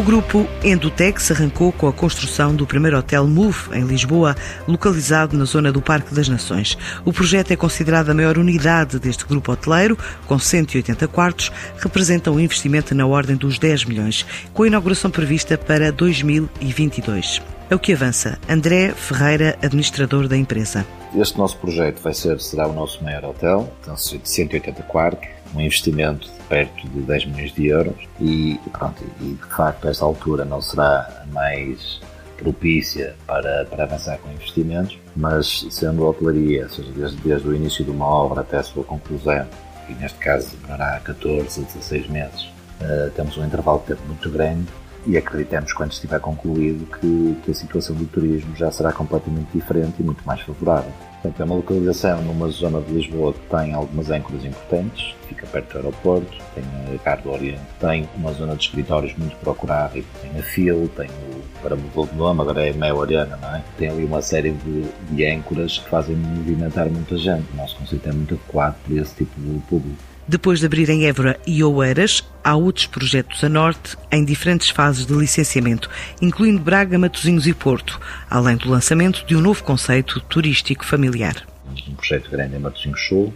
O grupo Endotex arrancou com a construção do primeiro hotel Move, em Lisboa, localizado na zona do Parque das Nações. O projeto é considerado a maior unidade deste grupo hoteleiro, com 180 quartos, representa um investimento na ordem dos 10 milhões, com a inauguração prevista para 2022. É o que avança. André Ferreira, administrador da empresa. Este nosso projeto vai ser, será o nosso maior hotel, então, de 180 quartos, um investimento de perto de 10 milhões de euros e, pronto, e de facto esta altura não será mais propícia para, para avançar com investimentos, mas sendo a hotelaria, ou seja, desde, desde o início de uma obra até a sua conclusão, e neste caso demorará 14 a 16 meses, uh, temos um intervalo de tempo muito grande e acreditamos, quando estiver concluído, que, que a situação do turismo já será completamente diferente e muito mais favorável. Portanto, é uma localização numa zona de Lisboa que tem algumas âncoras importantes, fica perto do aeroporto, tem a Cardo do Oriente, tem uma zona de escritórios muito procurada, tem a FIL, tem o, para mudou de agora é Mel Ariana, não é? Tem ali uma série de, de âncoras que fazem movimentar muita gente. O nosso conceito é muito adequado para esse tipo de público. Depois de abrir em Évora e Oeiras, há outros projetos a norte em diferentes fases de licenciamento, incluindo Braga, Matosinhos e Porto, além do lançamento de um novo conceito turístico familiar. Um projeto grande em Matosinhos Sul,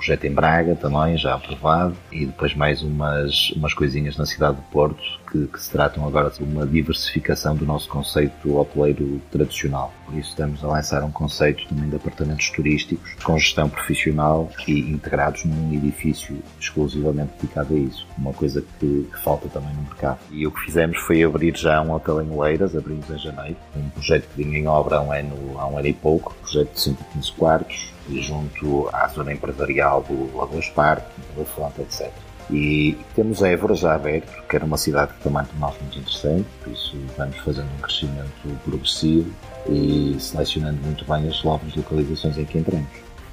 projeto em Braga também, já aprovado, e depois mais umas, umas coisinhas na cidade de Porto que, que, se tratam agora de uma diversificação do nosso conceito hoteleiro tradicional. Por isso estamos a lançar um conceito também de apartamentos turísticos com gestão profissional e integrados num edifício exclusivamente dedicado a isso. Uma coisa que, que falta também no mercado. E o que fizemos foi abrir já um hotel em Oeiras, abrimos em janeiro, um projeto que vinha em obra há um ano, há um ano e pouco, projeto de 115 quartos, junto à zona empresarial do Lagoas Parque, do Atlanta, etc. E temos Évora já aberto, que era uma cidade também para nós muito interessante, por isso vamos fazendo um crescimento progressivo e selecionando muito bem as novas localizações em que entramos.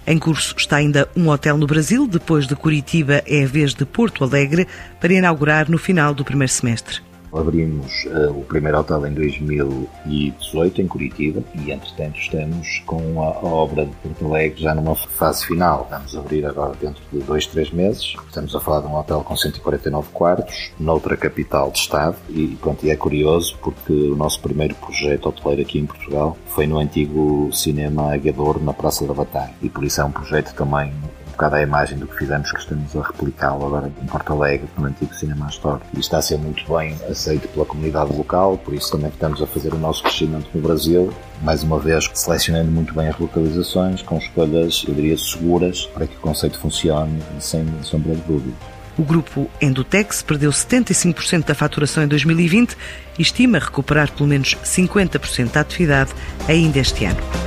Em curso está ainda um hotel no Brasil, depois de Curitiba é a vez de Porto Alegre, para inaugurar no final do primeiro semestre. Abrimos uh, o primeiro hotel em 2018 em Curitiba e, entretanto, estamos com a obra de Porto Alegre já numa fase final. Vamos abrir agora dentro de dois, três meses. Estamos a falar de um hotel com 149 quartos, noutra capital de Estado e, pronto, e é curioso porque o nosso primeiro projeto hoteleiro aqui em Portugal foi no antigo cinema Agador, na Praça da Batalha. E por isso é um projeto também bocado à imagem do que fizemos, que estamos a replicá-lo agora em Porto Alegre, no antigo Cinema Store. E está a ser muito bem aceito pela comunidade local, por isso também estamos a fazer o nosso crescimento no Brasil, mais uma vez selecionando muito bem as localizações, com escolhas, eu diria, seguras, para que o conceito funcione sem sombra de dúvida. O grupo Endotex perdeu 75% da faturação em 2020 e estima recuperar pelo menos 50% da atividade ainda este ano.